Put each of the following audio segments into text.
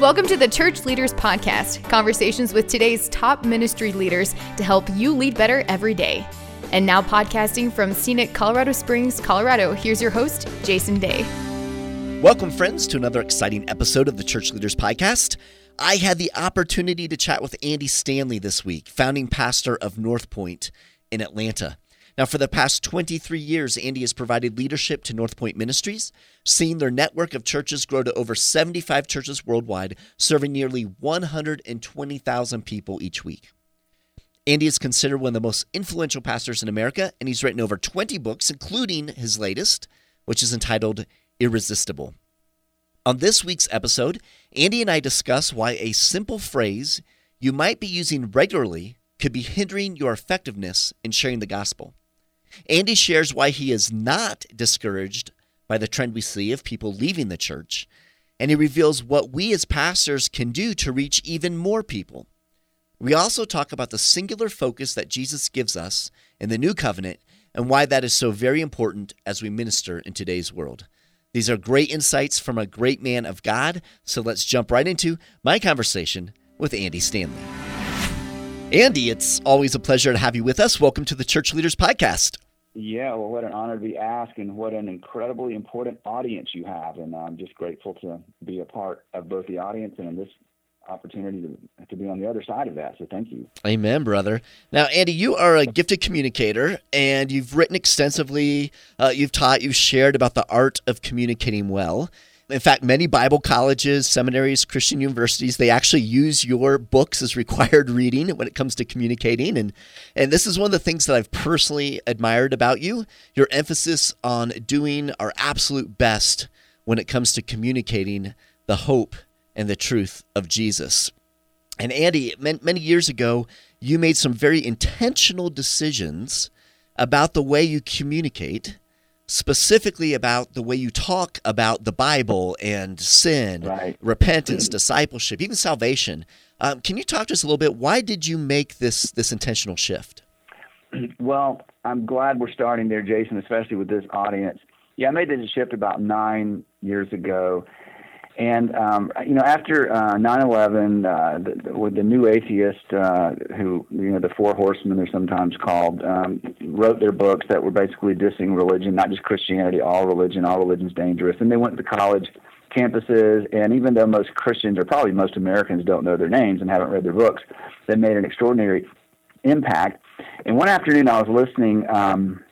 Welcome to the Church Leaders Podcast, conversations with today's top ministry leaders to help you lead better every day. And now, podcasting from scenic Colorado Springs, Colorado, here's your host, Jason Daye. Welcome, friends, to another exciting episode of the Church Leaders Podcast. I had the opportunity to chat with Andy Stanley this week, founding pastor of North Point in Atlanta. Now, for the past 23 years, Andy has provided leadership to North Point Ministries, seeing their network of churches grow to over 75 churches worldwide, serving nearly 120,000 people each week. Andy is considered one of the most influential pastors in America, and he's written over 20 books, including his latest, which is entitled Irresistible. On this week's episode, Andy and I discuss why a simple phrase you might be using regularly could be hindering your effectiveness in sharing the gospel. Andy shares why he is not discouraged by the trend we see of people leaving the church, and he reveals what we as pastors can do to reach even more people. We also talk about the singular focus that Jesus gives us in the new covenant and why that is so very important as we minister in today's world. These are great insights from a great man of God, so let's jump right into my conversation with Andy Stanley. Andy, it's always a pleasure to have you with us. Welcome to the Church Leaders Podcast. Yeah, well, what an honor to be asked, and what an incredibly important audience you have. And I'm just grateful to be a part of both the audience and this opportunity to, to be on the other side of that. So thank you. Amen, brother. Now, Andy, you are a gifted communicator, and you've written extensively. Uh, you've taught, you've shared about the art of communicating well. In fact, many Bible colleges, seminaries, Christian universities, they actually use your books as required reading when it comes to communicating. And, and this is one of the things that I've personally admired about you your emphasis on doing our absolute best when it comes to communicating the hope and the truth of Jesus. And Andy, many years ago, you made some very intentional decisions about the way you communicate specifically about the way you talk about the Bible and sin, right. repentance, discipleship, even salvation. Um, can you talk to us a little bit? Why did you make this this intentional shift? Well, I'm glad we're starting there, Jason, especially with this audience. Yeah, I made this shift about nine years ago, and um, you know, after uh, 9/11, uh, the, with the new atheist, uh, who you know, the Four Horsemen, they're sometimes called, um, wrote their books that were basically dissing religion, not just Christianity, all religion, all religion's dangerous. And they went to college campuses, and even though most Christians or probably most Americans don't know their names and haven't read their books, they made an extraordinary impact. And one afternoon, I was listening um,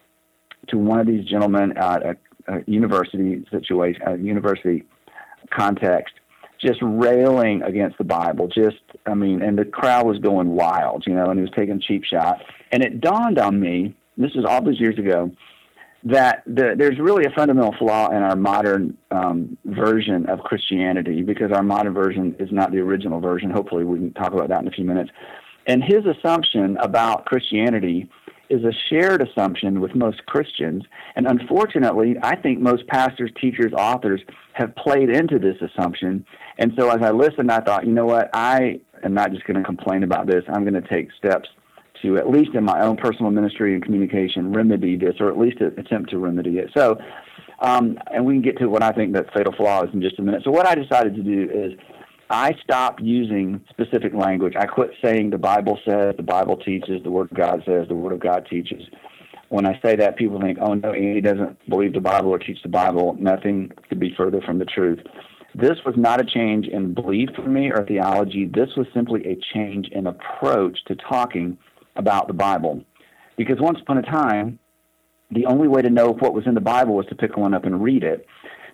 to one of these gentlemen at a, a university situation, a university context, just railing against the Bible. Just, I mean, and the crowd was going wild, you know, and he was taking cheap shots. And it dawned on me, this was all those years ago, that the, there's really a fundamental flaw in our modern um, version of Christianity because our modern version is not the original version. Hopefully, we can talk about that in a few minutes. And his assumption about Christianity is a shared assumption with most Christians. And unfortunately, I think most pastors, teachers, authors have played into this assumption. And so as I listened, I thought, you know what? I am not just going to complain about this. I'm going to take steps to, at least in my own personal ministry and communication, remedy this, or at least attempt to remedy it. So, um, and we can get to what I think that fatal flaw is in just a minute. So, what I decided to do is I stopped using specific language. I quit saying the Bible says, the Bible teaches, the Word of God says, the Word of God teaches. When I say that, people think, oh no, Andy doesn't believe the Bible or teach the Bible. Nothing could be further from the truth. This was not a change in belief for me or theology. This was simply a change in approach to talking about the Bible. Because once upon a time, the only way to know what was in the Bible was to pick one up and read it.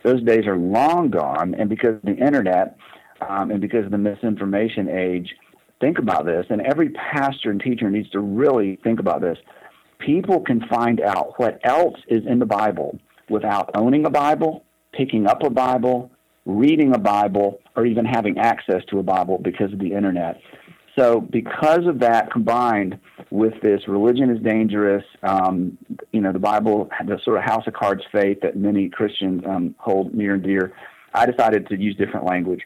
Those days are long gone, and because of the internet, um, and because of the misinformation age, think about this, and every pastor and teacher needs to really think about this. People can find out what else is in the Bible without owning a Bible, picking up a Bible, reading a Bible, or even having access to a Bible because of the internet. So, because of that, combined with this, religion is dangerous. Um, you know, the Bible, the sort of house of cards faith that many Christians um, hold near and dear. I decided to use different language.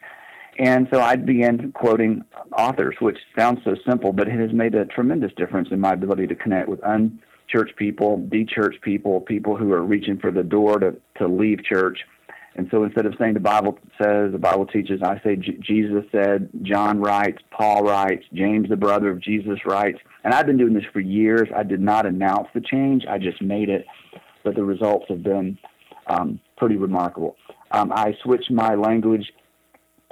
And so I began quoting authors, which sounds so simple, but it has made a tremendous difference in my ability to connect with unchurched people, de-churched people, people who are reaching for the door to, to leave church. And so instead of saying the Bible says, the Bible teaches, I say J- Jesus said, John writes, Paul writes, James, the brother of Jesus, writes. And I've been doing this for years. I did not announce the change, I just made it. But the results have been um, pretty remarkable. Um, I switched my language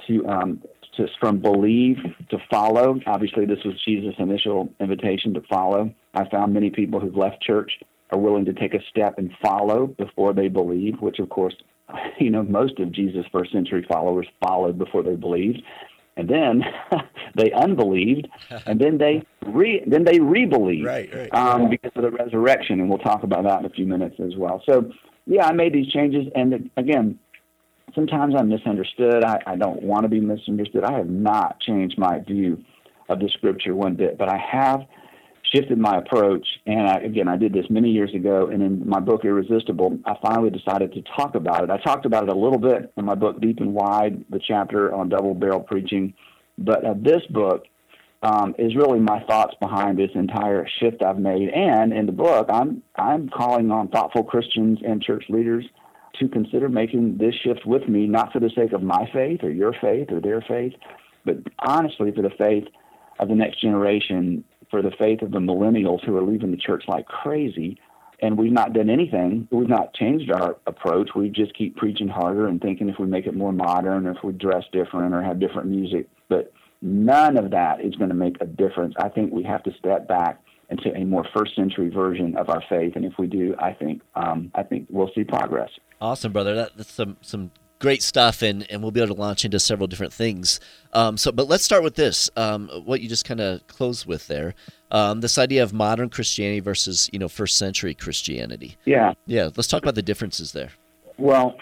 to, um, to from believe to follow. Obviously, this was Jesus' initial invitation to follow. I found many people who've left church are willing to take a step and follow before they believe, which of course you know, most of Jesus' first century followers followed before they believed, and then they unbelieved, and then they re then they rebelieved, right, right. Um, because of the resurrection, and we'll talk about that in a few minutes as well. So, yeah, I made these changes, and again, sometimes I'm misunderstood. I, I don't want to be misunderstood. I have not changed my view of the scripture one bit, but I have shifted my approach. And I, again, I did this many years ago. And in my book, Irresistible, I finally decided to talk about it. I talked about it a little bit in my book, Deep and Wide, the chapter on double barrel preaching. But uh, this book um, is really my thoughts behind this entire shift I've made. And in the book, I'm I'm calling on thoughtful Christians and church leaders to consider making this shift with me, not for the sake of my faith or your faith or their faith, but honestly for the faith of the next generation for the faith of the millennials who are leaving the church like crazy. And we've not done anything. We've not changed our approach. We just keep preaching harder and thinking if we make it more modern, or if we dress different, or have different music. But none of that is going to make a difference. I think we have to step back into a more first century version of our faith. And if we do, I think um, I think we'll see progress. Awesome, brother. That, that's some some great stuff, and, and we'll be able to launch into several different things. Um, so, but let's start with this. Um, what you just kind of closed with there, um, this idea of modern Christianity versus you know first century Christianity. Yeah, yeah. Let's talk about the differences there. Well,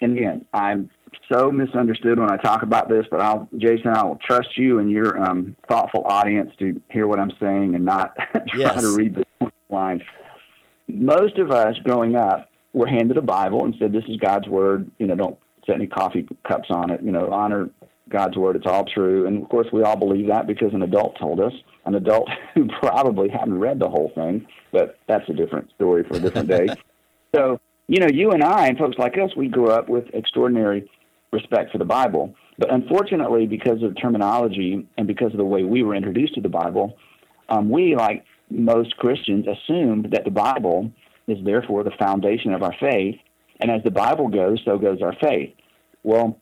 and again, I'm so misunderstood when I talk about this, but I'll, Jason, I will trust you and your um, thoughtful audience to hear what I'm saying and not try yes. to read the lines. Most of us growing up were handed a Bible and said, "This is God's word. You know, don't set any coffee cups on it. You know, honor God's word. It's all true." And of course, we all believe that because an adult told us. An adult who probably hadn't read the whole thing, but that's a different story for a different day. so, you know, you and I and folks like us, we grew up with extraordinary respect for the Bible. But unfortunately, because of terminology and because of the way we were introduced to the Bible, um, we, like most Christians, assumed that the Bible is therefore the foundation of our faith. And as the Bible goes, so goes our faith. Well,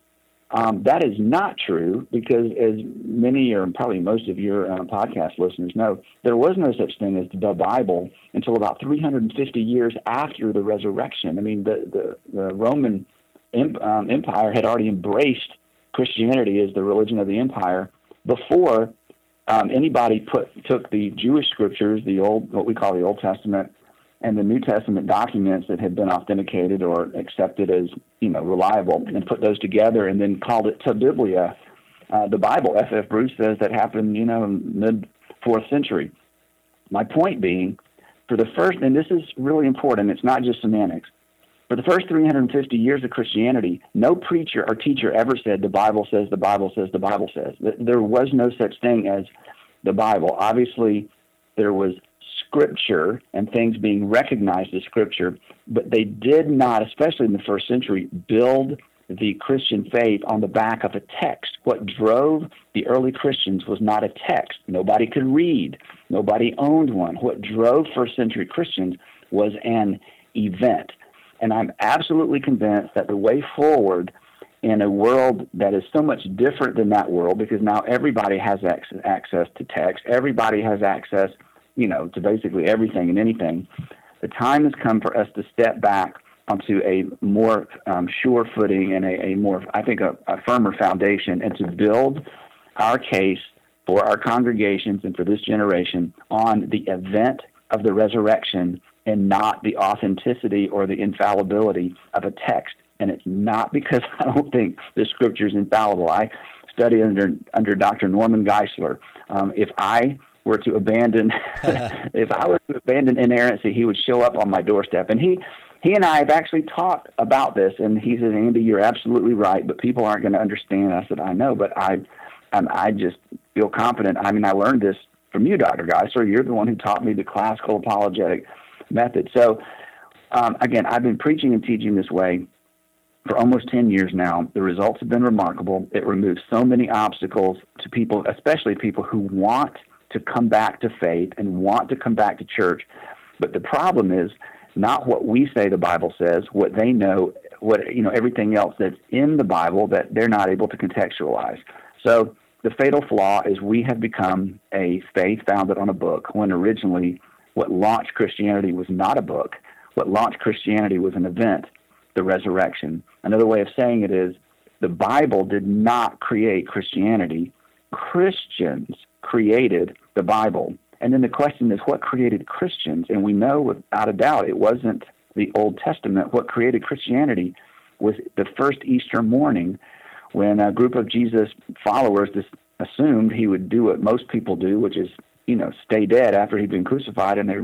um, that is not true because, as many or probably most of your uh, podcast listeners know, there was no such thing as the Bible until about 350 years after the resurrection. I mean, the, the, the Roman um, Empire had already embraced Christianity as the religion of the empire before um, anybody put took the Jewish scriptures, the old what we call the Old Testament, and the New Testament documents that had been authenticated or accepted as you know reliable, and put those together, and then called it Biblia, uh, the Bible. F. F. Bruce says that happened, you know, mid fourth century. My point being, for the first, and this is really important. It's not just semantics. For the first 350 years of Christianity, no preacher or teacher ever said the Bible says, the Bible says, the Bible says. There was no such thing as the Bible. Obviously, there was scripture and things being recognized as scripture, but they did not, especially in the first century, build the Christian faith on the back of a text. What drove the early Christians was not a text. Nobody could read, nobody owned one. What drove first century Christians was an event. And I'm absolutely convinced that the way forward in a world that is so much different than that world, because now everybody has access to text, everybody has access you know, to basically everything and anything. The time has come for us to step back onto a more um, sure footing and a, a more, I think, a, a firmer foundation, and to build our case for our congregations and for this generation on the event of the resurrection and not the authenticity or the infallibility of a text. And it's not because I don't think the scripture is infallible. I studied under under Dr. Norman Geisler. Um, if I were to abandon, if I were to abandon inerrancy, he would show up on my doorstep. And he, he and I have actually talked about this. And he said, Andy, you're absolutely right, but people aren't going to understand. I said, I know, but I, I'm, I just feel confident. I mean, I learned this from you, Dr. Geisler. You're the one who taught me the classical apologetic method. So, um, again, I've been preaching and teaching this way for almost 10 years now. The results have been remarkable. It removes so many obstacles to people, especially people who want to come back to faith and want to come back to church. But the problem is not what we say the Bible says, what they know, what you know, everything else that's in the Bible that they're not able to contextualize. So the fatal flaw is we have become a faith founded on a book when originally what launched Christianity was not a book. What launched Christianity was an event, the resurrection. Another way of saying it is the Bible did not create Christianity. Christians created the Bible. And then the question is, what created Christians? And we know without a doubt it wasn't the Old Testament. What created Christianity was the first Easter morning when a group of Jesus followers assumed he would do what most people do, which is, you know, stay dead after he'd been crucified. And they,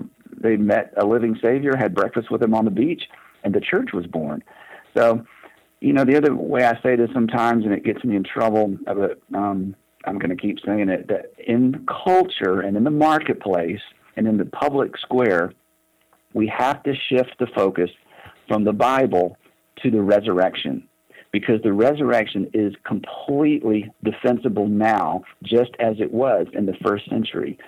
they met a living Savior, had breakfast with him on the beach, and the church was born. So, you know, the other way I say this sometimes, and it gets me in trouble, but um, I'm going to keep saying it, that in culture and in the marketplace and in the public square, we have to shift the focus from the Bible to the resurrection because the resurrection is completely defensible now, just as it was in the first century.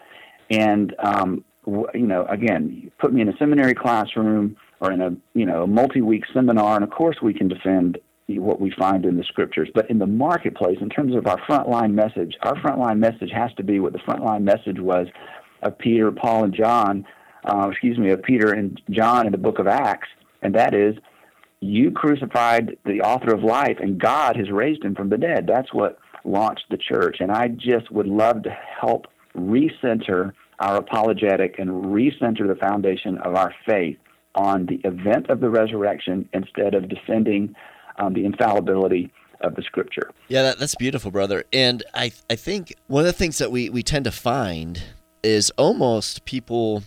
And, um, you know, again, put me in a seminary classroom or in a, you know, multi-week seminar, and of course we can defend what we find in the scriptures. But in the marketplace, in terms of our frontline message, our frontline message has to be what the frontline message was of Peter, Paul, and John, uh, excuse me, of Peter and John in the book of Acts, and that is, you crucified the author of life, and God has raised him from the dead. That's what launched the church. And I just would love to help recenter our apologetic and recenter the foundation of our faith on the event of the resurrection instead of defending um, the infallibility of the scripture. Yeah, that, that's beautiful, brother. And I, I think one of the things that we, we tend to find is almost people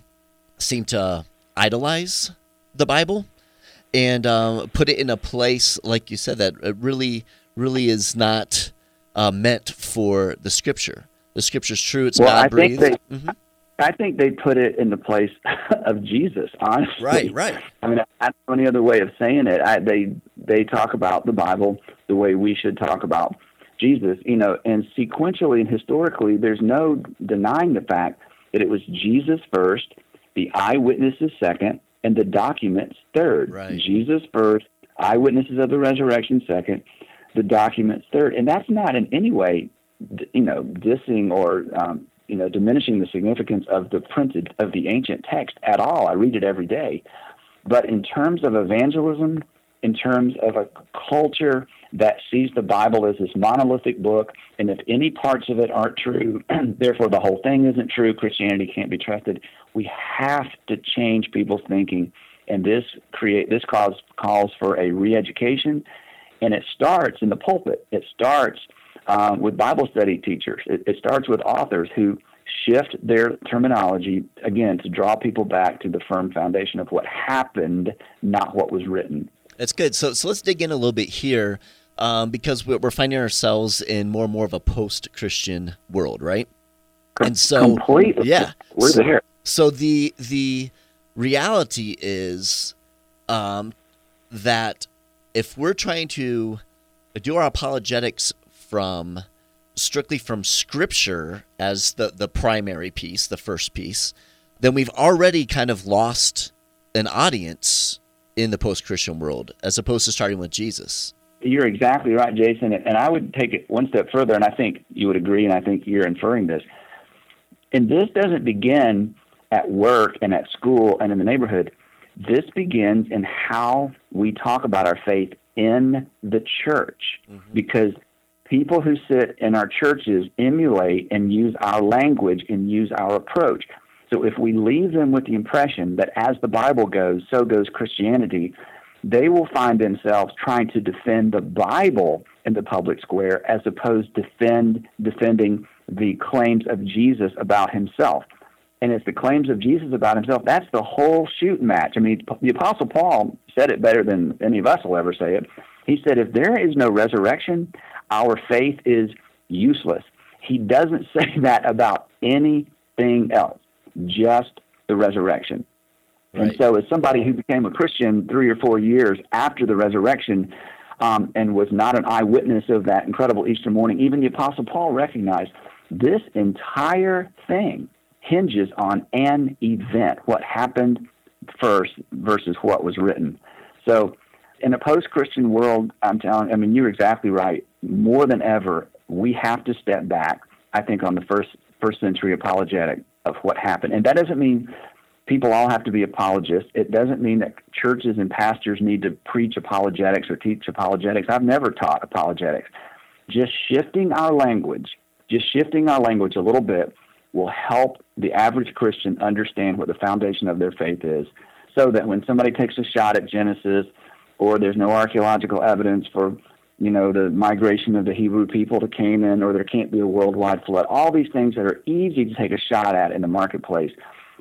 seem to idolize the Bible and um, put it in a place, like you said, that it really, really is not uh, meant for the scripture. The scripture's true; it's well, God breathed. Mm-hmm. I think they put it in the place of Jesus. Honestly, right, right. I mean, I don't know any other way of saying it. I, they they talk about the Bible the way we should talk about Jesus. You know, and sequentially and historically, there's no denying the fact that it was Jesus first, the eyewitnesses second, and the documents third. Right. Jesus first, eyewitnesses of the resurrection second, the documents third. And that's not in any way, you know, dissing or um, you know diminishing the significance of the printed of the ancient text at all. I read it every day. But in terms of evangelism, in terms of a culture that sees the Bible as this monolithic book, and if any parts of it aren't true, therefore the whole thing isn't true, Christianity can't be trusted. We have to change people's thinking, and this create this cause calls for a re-education, and it starts in the pulpit. It starts um, with Bible study teachers. It, it starts with authors who shift their terminology again to draw people back to the firm foundation of what happened, not what was written. That's good. So, so let's dig in a little bit here um, because we're finding ourselves in more and more of a post-Christian world, right? And so, completely, yeah, we're so, there. So the the reality is um, that if we're trying to do our apologetics from strictly from scripture as the the primary piece, the first piece, then we've already kind of lost an audience in the post-Christian world as opposed to starting with Jesus. You're exactly right, Jason. And I would take it one step further, and I think you would agree, and I think you're inferring this. And this doesn't begin at work and at school and in the neighborhood. This begins in how we talk about our faith in the church mm-hmm. because people who sit in our churches emulate and use our language and use our approach. So if we leave them with the impression that as the Bible goes, so goes Christianity, they will find themselves trying to defend the Bible in the public square as opposed to defend defending the claims of Jesus about himself. And it's the claims of Jesus about himself. That's the whole shoot match. I mean, the Apostle Paul said it better than any of us will ever say it. He said, if there is no resurrection, our faith is useless. He doesn't say that about anything else, just the resurrection. Right. And so, as somebody who became a Christian three or four years after the resurrection, um, and was not an eyewitness of that incredible Easter morning, even the Apostle Paul recognized this entire thing hinges on an event, what happened first versus what was written. So, in a post-Christian world, I'm telling, I mean, you're exactly right. More than ever, we have to step back. I think on the first first century apologetic of what happened, and that doesn't mean people all have to be apologists. It doesn't mean that churches and pastors need to preach apologetics or teach apologetics. I've never taught apologetics. Just shifting our language, just shifting our language a little bit will help the average Christian understand what the foundation of their faith is so that when somebody takes a shot at Genesis or there's no archaeological evidence for you know the migration of the Hebrew people to Canaan or there can't be a worldwide flood. All these things that are easy to take a shot at in the marketplace.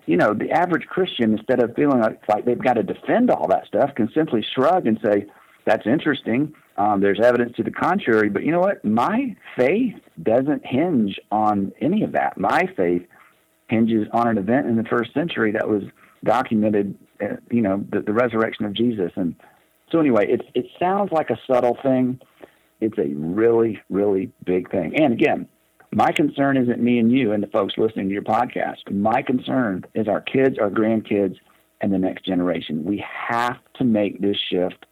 You know the average Christian instead of feeling like, they've got to defend all that stuff can simply shrug and say that's interesting. Um, there's evidence to the contrary. But you know what? My faith doesn't hinge on any of that. My faith hinges on an event in the first century that was documented uh, you know the, the resurrection of Jesus. And so anyway, it it sounds like a subtle thing. It's a really, really big thing. And again, my concern isn't me and you and the folks listening to your podcast. My concern is our kids, our grandkids, and the next generation. We have to make this shift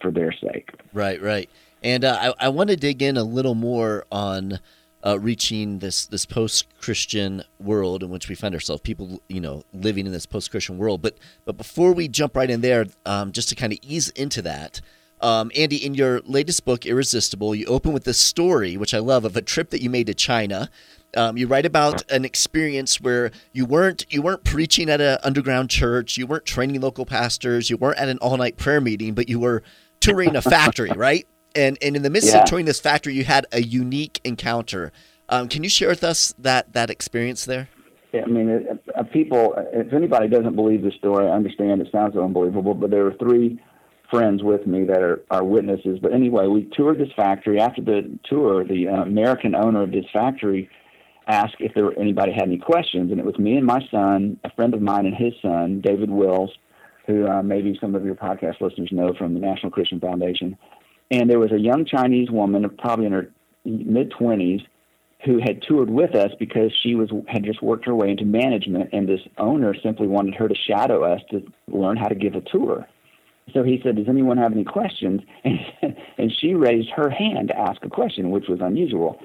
for their sake. Right, right. And uh, I, I want to dig in a little more on uh, reaching this this post Christian world in which we find ourselves, people you know living in this post Christian world. But but before we jump right in there, um, just to kind of ease into that. Um, Andy, in your latest book, Irresistible, you open with this story, which I love, of a trip that you made to China. Um, you write about an experience where you weren't you weren't preaching at an underground church, you weren't training local pastors, you weren't at an all night prayer meeting, but you were touring a factory, right? and and in the midst yeah. of touring this factory, you had a unique encounter. Um, can you share with us that that experience there? Yeah, I mean, it, uh, people. If anybody doesn't believe the story, I understand it sounds unbelievable, but there were three friends with me that are, are witnesses. But anyway, we toured this factory. After the tour, the uh, American owner of this factory asked if there were anybody had any questions, and it was me and my son, a friend of mine and his son, David Wills, who uh, maybe some of your podcast listeners know from the National Christian Foundation, and there was a young Chinese woman, probably in her mid 20s, who had toured with us because she was had just worked her way into management, and this owner simply wanted her to shadow us to learn how to give a tour. So he said, "Does anyone have any questions?" And, she raised her hand to ask a question, which was unusual.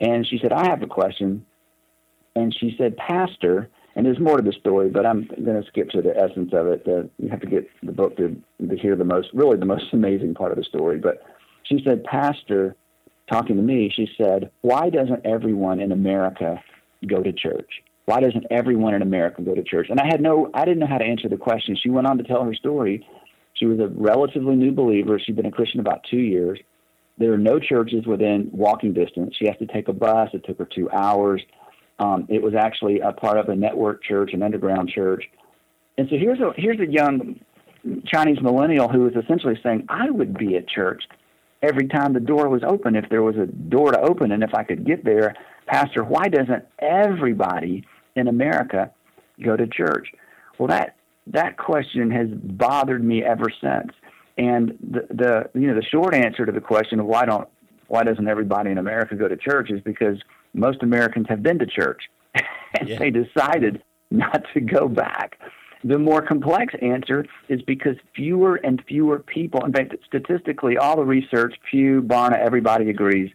And she said, "I have a question." And she said, "Pastor." And there's more to the story, but I'm going to skip to the essence of it. Uh, you have to get the book to, to hear the most, really the most amazing part of the story. But she said, Pastor, talking to me, she said, Why doesn't everyone in America go to church? Why doesn't everyone in America go to church? And I had no, I didn't know how to answer the question. She went on to tell her story. She was a relatively new believer. She'd been a Christian about two years. There are no churches within walking distance. She has to take a bus. It took her two hours. Um, it was actually a part of a network church, an underground church. And so here's a here's a young Chinese millennial who was essentially saying, I would be at church every time the door was open if there was a door to open and if I could get there. Pastor, why doesn't everybody in America go to church? Well, that that question has bothered me ever since. And the, the you know the short answer to the question of why don't why doesn't everybody in America go to church is because most Americans have been to church and yeah. they decided not to go back. The more complex answer is because fewer and fewer people, in fact, statistically, all the research, Pew, Barna, everybody agrees.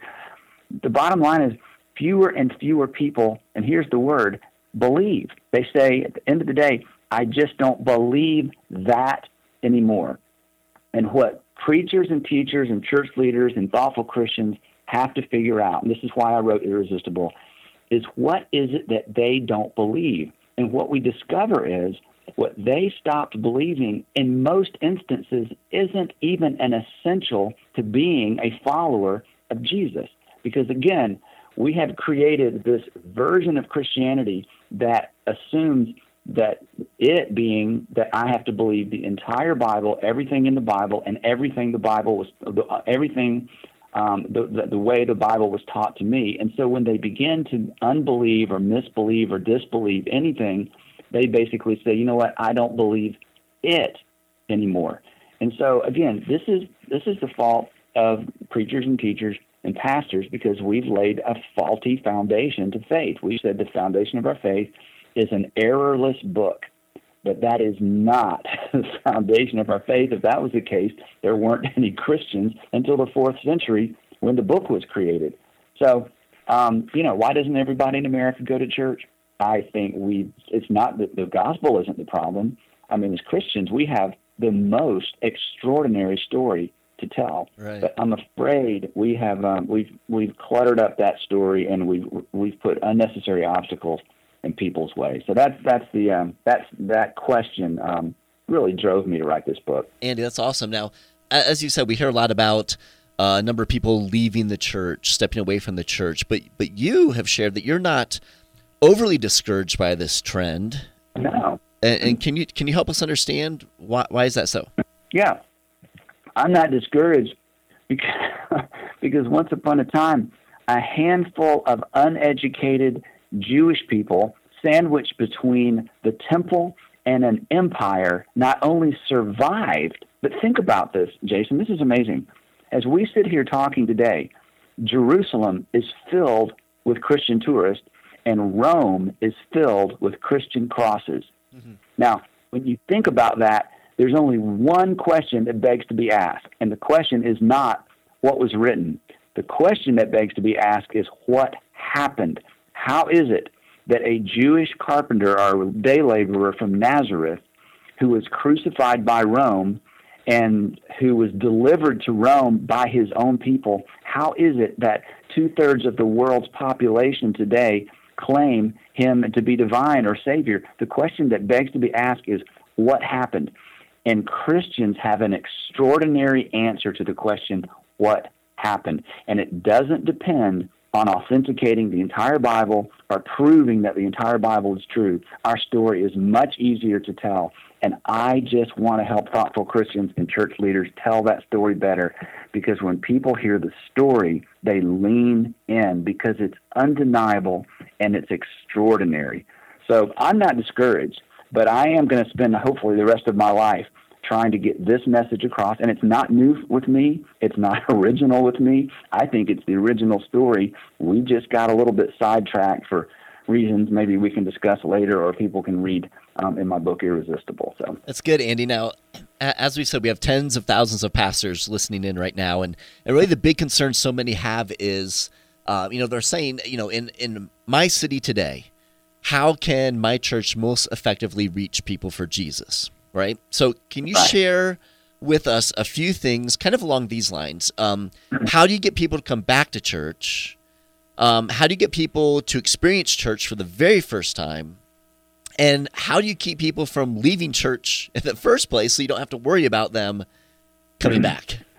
The bottom line is fewer and fewer people, and here's the word, believe. They say at the end of the day, I just don't believe that anymore. And what preachers and teachers and church leaders and thoughtful Christians have to figure out, and this is why I wrote Irresistible, is what is it that they don't believe? And what we discover is what they stopped believing in most instances isn't even an essential to being a follower of Jesus. Because again, we have created this version of Christianity that assumes that it being that I have to believe the entire Bible, everything in the Bible, and everything the Bible was, everything um, the, the, the way the Bible was taught to me. And so when they begin to unbelieve or misbelieve or disbelieve anything, they basically say, you know what, I don't believe it anymore. And so again, this is this is the fault of preachers and teachers and pastors because we've laid a faulty foundation to faith. We said the foundation of our faith is an errorless book. But that is not the foundation of our faith. If that was the case, there weren't any Christians until the fourth century when the book was created. So, um, you know, why doesn't everybody in America go to church? I think we, it's not that the gospel isn't the problem. I mean, as Christians, we have the most extraordinary story to tell. Right. But I'm afraid we have um, we've we've cluttered up that story and we've we've put unnecessary obstacles in people's way. So that's that's the um, that's that question um, really drove me to write this book. Andy, that's awesome. Now, as you said, we hear a lot about uh, a number of people leaving the church, stepping away from the church, but but you have shared that you're not overly discouraged by this trend. No. And, and can you can you help us understand why why is that so? Yeah, I'm not discouraged because because once upon a time, a handful of uneducated Jewish people sandwiched between the temple and an empire not only survived, but think about this, Jason. This is amazing. As we sit here talking today, Jerusalem is filled with Christian tourists, and Rome is filled with Christian crosses. Mm-hmm. Now, when you think about that, there's only one question that begs to be asked, and the question is not what was written. The question that begs to be asked is what happened. How is it that a Jewish carpenter or day laborer from Nazareth who was crucified by Rome and who was delivered to Rome by his own people, how is it that two thirds of the world's population today claim him to be divine or savior? The question that begs to be asked is what happened? And Christians have an extraordinary answer to the question, what happened? And it doesn't depend on authenticating the entire Bible or proving that the entire Bible is true. Our story is much easier to tell. And I just want to help thoughtful Christians and church leaders tell that story better because when people hear the story, they lean in because it's undeniable and it's extraordinary. So I'm not discouraged, but I am going to spend hopefully the rest of my life trying to get this message across. And it's not new with me, it's not original with me. I think it's the original story. We just got a little bit sidetracked for reasons maybe we can discuss later or people can read um, in my book irresistible so that's good andy now as we said we have tens of thousands of pastors listening in right now and, and really the big concern so many have is uh, you know they're saying you know in, in my city today how can my church most effectively reach people for jesus right? So, can you right. share with us a few things kind of along these lines? Um, how do you get people to come back to church? Um, how do you get people to experience church for the very first time? And how do you keep people from leaving church in the first place so you don't have to worry about them coming back?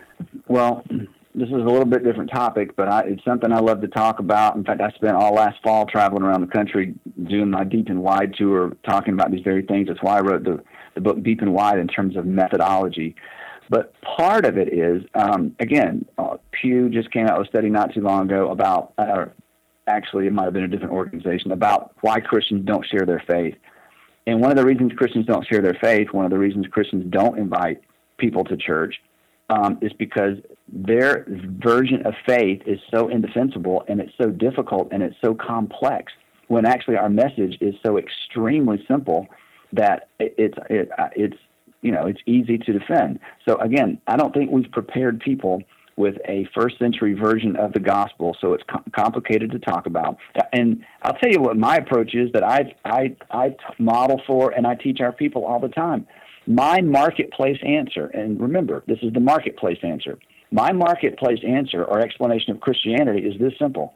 Well, this is a little bit different topic, but I, it's something I love to talk about. In fact, I spent all last fall traveling around the country doing my deep and wide tour, talking about these very things. That's why I wrote the the book deep and wide in terms of methodology. But part of it is, um, again, uh, Pew just came out with a study not too long ago about, uh, actually, it might have been a different organization, about why Christians don't share their faith. And one of the reasons Christians don't share their faith, one of the reasons Christians don't invite people to church, um, is because their version of faith is so indefensible and it's so difficult and it's so complex when actually our message is so extremely simple that it's it, it's you know it's easy to defend. So again, I don't think we've prepared people with a first century version of the gospel, so it's com- complicated to talk about. And I'll tell you what my approach is that I I I model for and I teach our people all the time. My marketplace answer, and remember, this is the marketplace answer. My marketplace answer or explanation of Christianity is this simple.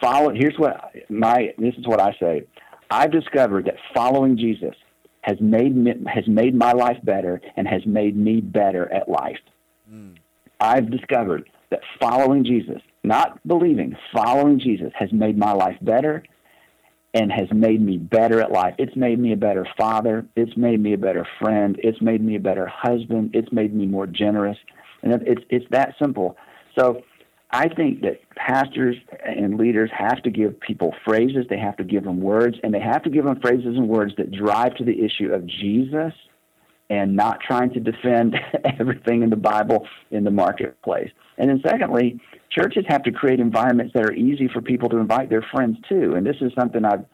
Follow. Here's what my. This is what I say. I've discovered that following Jesus has made me, has made my life better and has made me better at life. Mm. I've discovered that following Jesus, not believing, following Jesus has made my life better and has made me better at life. It's made me a better father. It's made me a better friend. It's made me a better husband. It's made me more generous. And it's it's that simple. So I think that pastors and leaders have to give people phrases, they have to give them words, and they have to give them phrases and words that drive to the issue of Jesus and not trying to defend everything in the Bible in the marketplace. And then, secondly, churches have to create environments that are easy for people to invite their friends to. And this is something I've,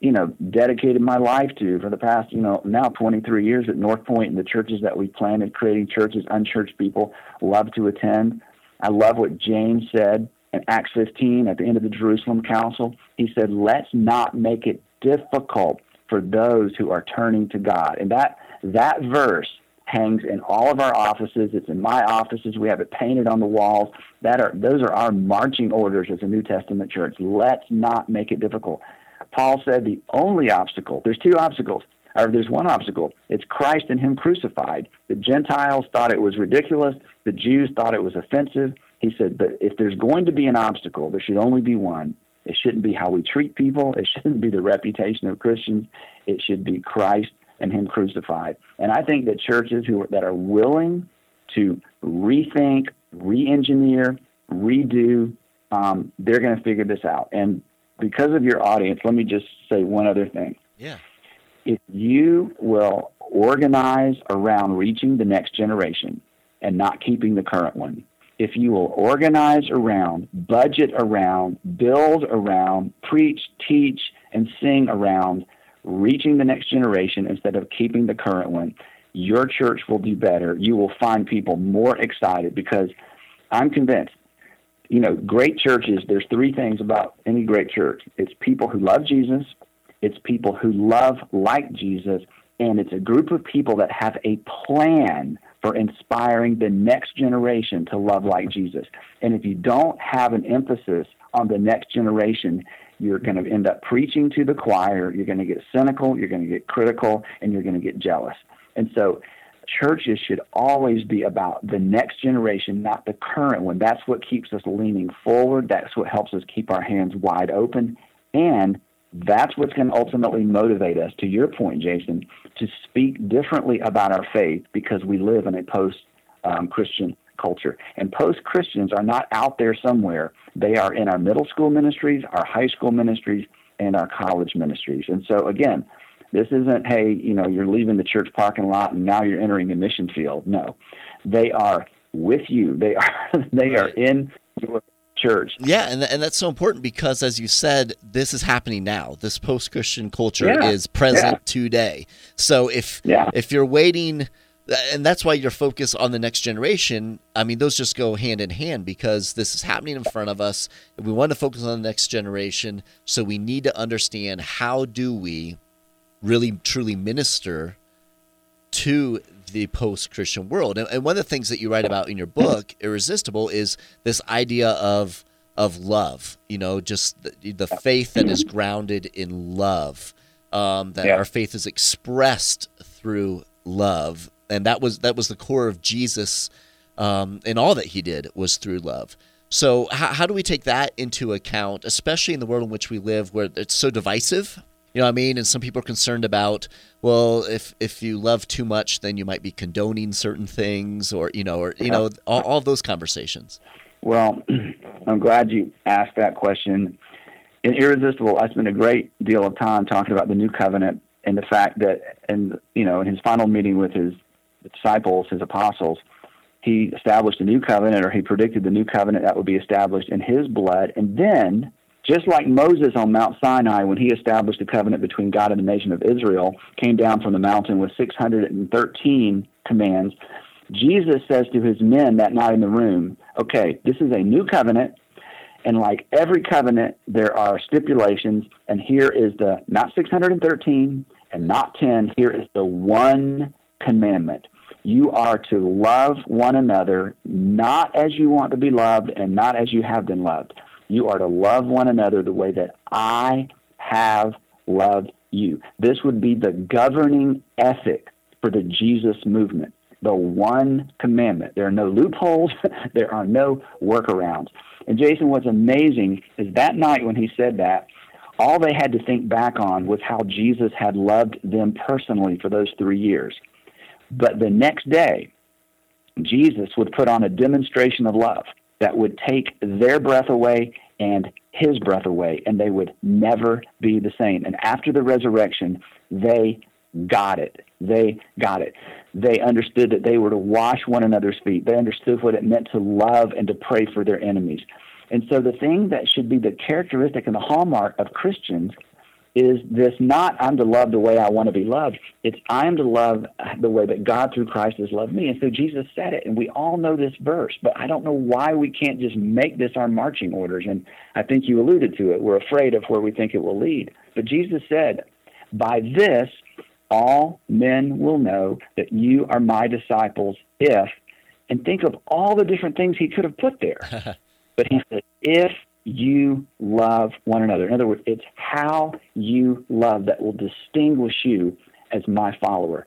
you know, dedicated my life to for the past, you know, now 23 years at North Point and the churches that we planted, creating churches unchurched people love to attend. I love what James said in Acts 15 at the end of the Jerusalem Council. He said, "Let's not make it difficult for those who are turning to God." And that that verse hangs in all of our offices. It's in my offices. We have it painted on the walls. That are those are our marching orders as a New Testament church. Let's not make it difficult. Paul said the only obstacle, there's two obstacles, or there's one obstacle. It's Christ and Him crucified. The Gentiles thought it was ridiculous. The Jews thought it was offensive. He said, but if there's going to be an obstacle, there should only be one. It shouldn't be how we treat people. It shouldn't be the reputation of Christians. It should be Christ and Him crucified. And I think that churches who that are willing to rethink, re-engineer, redo, um, they're going to figure this out. And because of your audience, let me just say one other thing. Yeah. If you will organize around reaching the next generation and not keeping the current one, if you will organize around, budget around, build around, preach, teach, and sing around reaching the next generation instead of keeping the current one, your church will do better. You will find people more excited because I'm convinced you know, great churches, there's three things about any great church it's people who love Jesus, it's people who love like Jesus, and it's a group of people that have a plan for inspiring the next generation to love like Jesus. And if you don't have an emphasis on the next generation, you're going to end up preaching to the choir, you're going to get cynical, you're going to get critical, and you're going to get jealous. And so churches should always be about the next generation, not the current one. That's what keeps us leaning forward. That's what helps us keep our hands wide open. And that's what's going to ultimately motivate us, to your point, Jason, to speak differently about our faith because we live in a post um, Christian culture. And post Christians are not out there somewhere, they are in our middle school ministries, our high school ministries, and our college ministries. And so, again, this isn't, hey, you know, you're leaving the church parking lot and now you're entering a mission field. No, they are with you. They are they are in your church. Yeah, and and that's so important because, as you said, this is happening now. This post Christian culture yeah. is present yeah. today. So if yeah. if you're waiting. And that's why your focus on the next generation. I mean, those just go hand in hand because this is happening in front of us. We want to focus on the next generation, so we need to understand how do we really truly minister to the post Christian world. And, and, one of the things that you write about in your book, Irresistible, is this idea of of love. You know, just the, the faith that is grounded in love. Um, that yeah. our faith is expressed through love, and that was that was the core of Jesus, um, and all that he did was through love. So, how, how do we take that into account, especially in the world in which we live, where it's so divisive? You know what I mean? And some people are concerned about, well, if if you love too much, then you might be condoning certain things, or you know, or you know, all, all those conversations. Well, I'm glad you asked that question. In Irresistible, I spent a great deal of time talking about the new covenant and the fact that, and you know, in his final meeting with his disciples, his apostles, he established a new covenant, or he predicted the new covenant that would be established in his blood, and then just like Moses on Mount Sinai, when he established the covenant between God and the nation of Israel, came down from the mountain with 613 commands, Jesus says to his men that night in the room, okay, this is a new covenant. And like every covenant, there are stipulations. And here is the not 613 and not 10, here is the one commandment. You are to love one another not as you want to be loved and not as you have been loved. You are to love one another the way that I have loved you. This would be the governing ethic for the Jesus movement, the one commandment. There are no loopholes, there are no workarounds. And Jason, what's amazing is that night when he said that, all they had to think back on was how Jesus had loved them personally for those three years. But the next day, Jesus would put on a demonstration of love that would take their breath away and his breath away, and they would never be the same. And after the resurrection, they got it. They got it. They understood that they were to wash one another's feet. They understood what it meant to love and to pray for their enemies. And so the thing that should be the characteristic and the hallmark of Christians is this not I'm to love the way I want to be loved. It's I'm to love the way that God through Christ has loved me. And so Jesus said it, and we all know this verse, but I don't know why we can't just make this our marching orders. And I think you alluded to it. We're afraid of where we think it will lead. But Jesus said, By this all men will know that you are my disciples if, and think of all the different things he could have put there. but he said, if you love one another. In other words, it's how you love that will distinguish you as my follower.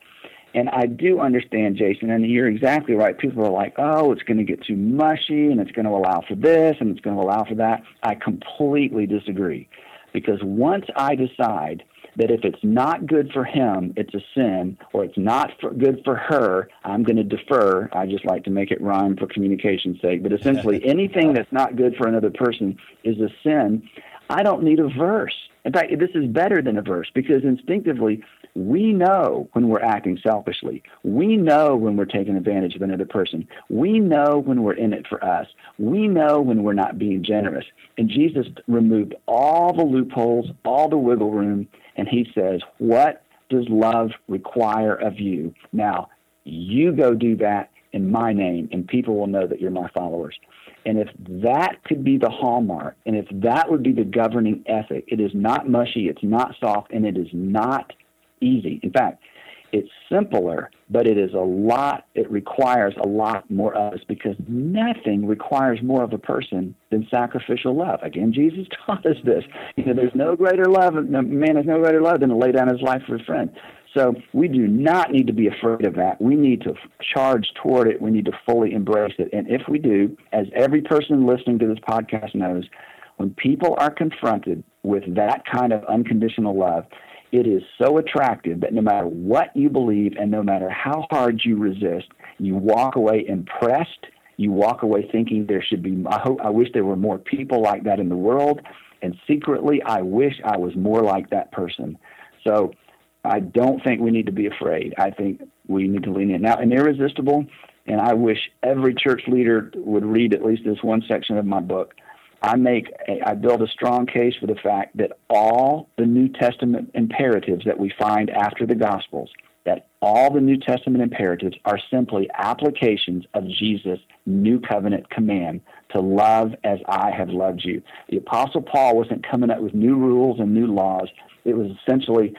And I do understand, Jason, and you're exactly right. People are like, oh, it's going to get too mushy and it's going to allow for this and it's going to allow for that. I completely disagree. Because once I decide that if it's not good for him, it's a sin, or it's not for, good for her, I'm going to defer. I just like to make it rhyme for communication's sake. But essentially, anything that's not good for another person is a sin. I don't need a verse. In fact, this is better than a verse because instinctively, we know when we're acting selfishly. We know when we're taking advantage of another person. We know when we're in it for us. We know when we're not being generous. And Jesus removed all the loopholes, all the wiggle room, and he says, What does love require of you? Now, you go do that in my name, and people will know that you're my followers. And if that could be the hallmark, and if that would be the governing ethic, it is not mushy, it's not soft, and it is not easy. In fact, it's simpler, but it is a lot, it requires a lot more of us because nothing requires more of a person than sacrificial love. Again, Jesus taught us this. You know, there's no greater love, man has no greater love than to lay down his life for a friend. So we do not need to be afraid of that. We need to charge toward it. We need to fully embrace it. And if we do, as every person listening to this podcast knows, when people are confronted with that kind of unconditional love, it is so attractive that no matter what you believe and no matter how hard you resist, you walk away impressed. You walk away thinking there should be, I, hope, I wish there were more people like that in the world. And secretly, I wish I was more like that person. So I don't think we need to be afraid. I think we need to lean in. Now, an irresistible, and I wish every church leader would read at least this one section of my book. I make a, I build a strong case for the fact that all Testament imperatives that we find after the Gospels, that all the New Testament imperatives are simply applications of Jesus' new covenant command to love as I have loved you. The Apostle Paul wasn't coming up with new rules and new laws. It was essentially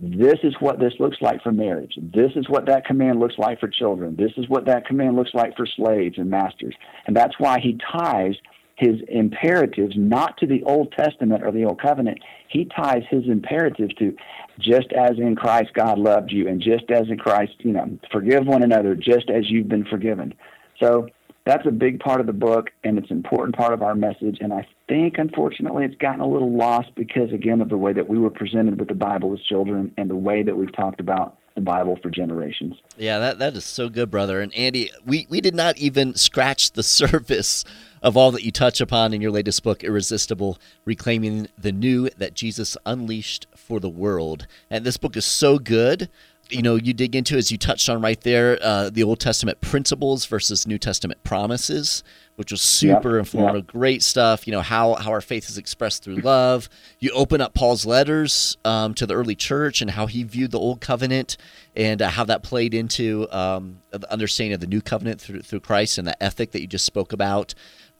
this is what this looks like for marriage. This is what that command looks like for children. This is what that command looks like for slaves and masters. And that's why he ties his imperatives not to the Old Testament or the Old Covenant. He ties his imperatives to just as in Christ God loved you, and just as in Christ, you know, forgive one another just as you've been forgiven. So that's a big part of the book, and it's an important part of our message. And I think, unfortunately, it's gotten a little lost because, again, of the way that we were presented with the Bible as children and the way that we've talked about the Bible for generations. Yeah, that, that is so good, brother. And Andy, we, we did not even scratch the surface of all that you touch upon in your latest book, Irresistible Reclaiming the New that Jesus Unleashed for the World. And this book is so good. You know, you dig into, as you touched on right there, uh, the Old Testament principles versus New Testament promises, which was super informative. Great stuff. You know, how, how our faith is expressed through love. You open up Paul's letters um, to the early church and how he viewed the Old Covenant and uh, how that played into um, the understanding of the New Covenant through, through Christ and the ethic that you just spoke about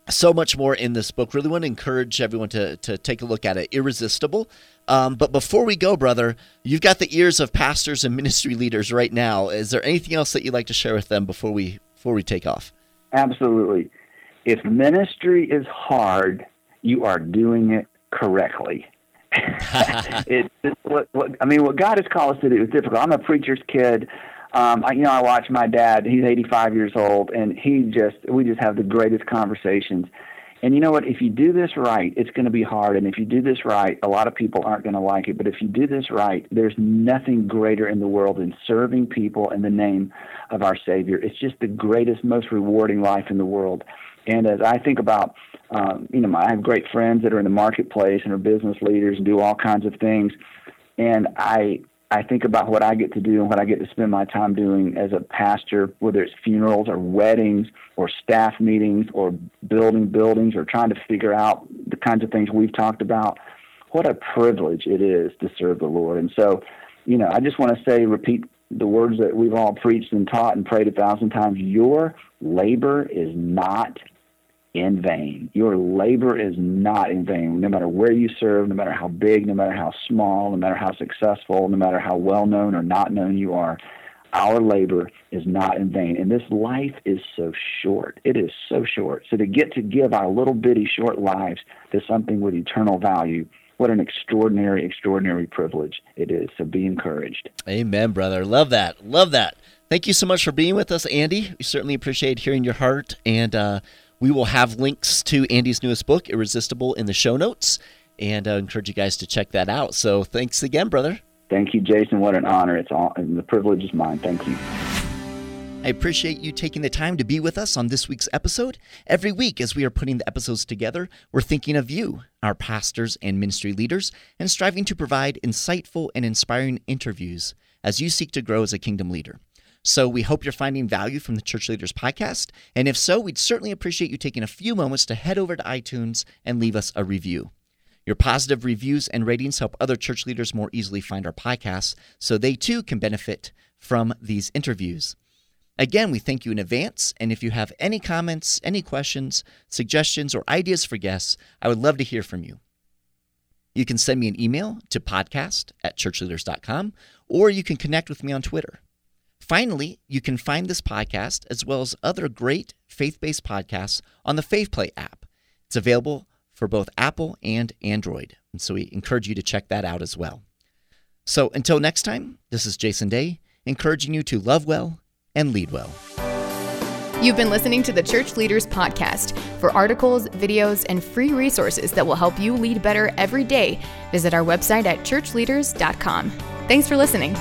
so much more in this book. Really want to encourage everyone to, to take a look at it. Irresistible. Um, but before we go, brother, you've got the ears of pastors and ministry leaders right now. Is there anything else that you'd like to share with them before we before we take off? Absolutely. If ministry is hard, you are doing it correctly. it, what, what, I mean, what God has called us to do is difficult. I'm a preacher's kid um, I, you know, I watch my dad. He's 85 years old, and he just we just have the greatest conversations. And you know what? If you do this right, it's going to be hard. And if you do this right, a lot of people aren't going to like it. But if you do this right, there's nothing greater in the world than serving people in the name of our Savior. It's just the greatest, most rewarding life in the world. And as I think about, um, you know, I have great friends that are in the marketplace and are business leaders and do all kinds of things. And I I think about what I get to do and what I get to spend my time doing as a pastor, whether it's funerals or weddings or staff meetings or building buildings or trying to figure out the kinds of things we've talked about. What a privilege it is to serve the Lord. And so, you know, I just want to say, repeat the words that we've all preached and taught and prayed a thousand times. Your labor is not in vain. Your labor is not in vain, no matter where you serve, no matter how big, no matter how small, no matter how successful, no matter how well known or not known you are. Our labor is not in vain. And this life is so short. It is so short. So to get to give our little bitty short lives to something with eternal value, what an extraordinary, extraordinary privilege it is. So be encouraged. Amen, brother. Love that. Love that. Thank you so much for being with us, Andy. We certainly appreciate hearing your heart and uh, we will have links to Andy's newest book, Irresistible, in the show notes, and I encourage you guys to check that out. So thanks again, brother. Thank you, Jason. What an honor. It's all, the privilege is mine. Thank you. I appreciate you taking the time to be with us on this week's episode. Every week, as we are putting the episodes together, we're thinking of you, our pastors and ministry leaders, and striving to provide insightful and inspiring interviews as you seek to grow as a kingdom leader. So we hope you're finding value from the Church Leaders Podcast. And if so, we'd certainly appreciate you taking a few moments to head over to iTunes and leave us a review. Your positive reviews and ratings help other church leaders more easily find our podcasts so they too can benefit from these interviews. Again, we thank you in advance. And if you have any comments, any questions, suggestions, or ideas for guests, I would love to hear from you. You can send me an email to podcast at churchleaders.com, or you can connect with me on Twitter. Finally, you can find this podcast as well as other great faith based podcasts on the FaithPlay app. It's available for both Apple and Android. And so we encourage you to check that out as well. So until next time, this is Jason Daye, encouraging you to love well and lead well. You've been listening to the Church Leaders Podcast. For articles, videos, and free resources that will help you lead better every day, visit our website at churchleaders.com. Thanks for listening.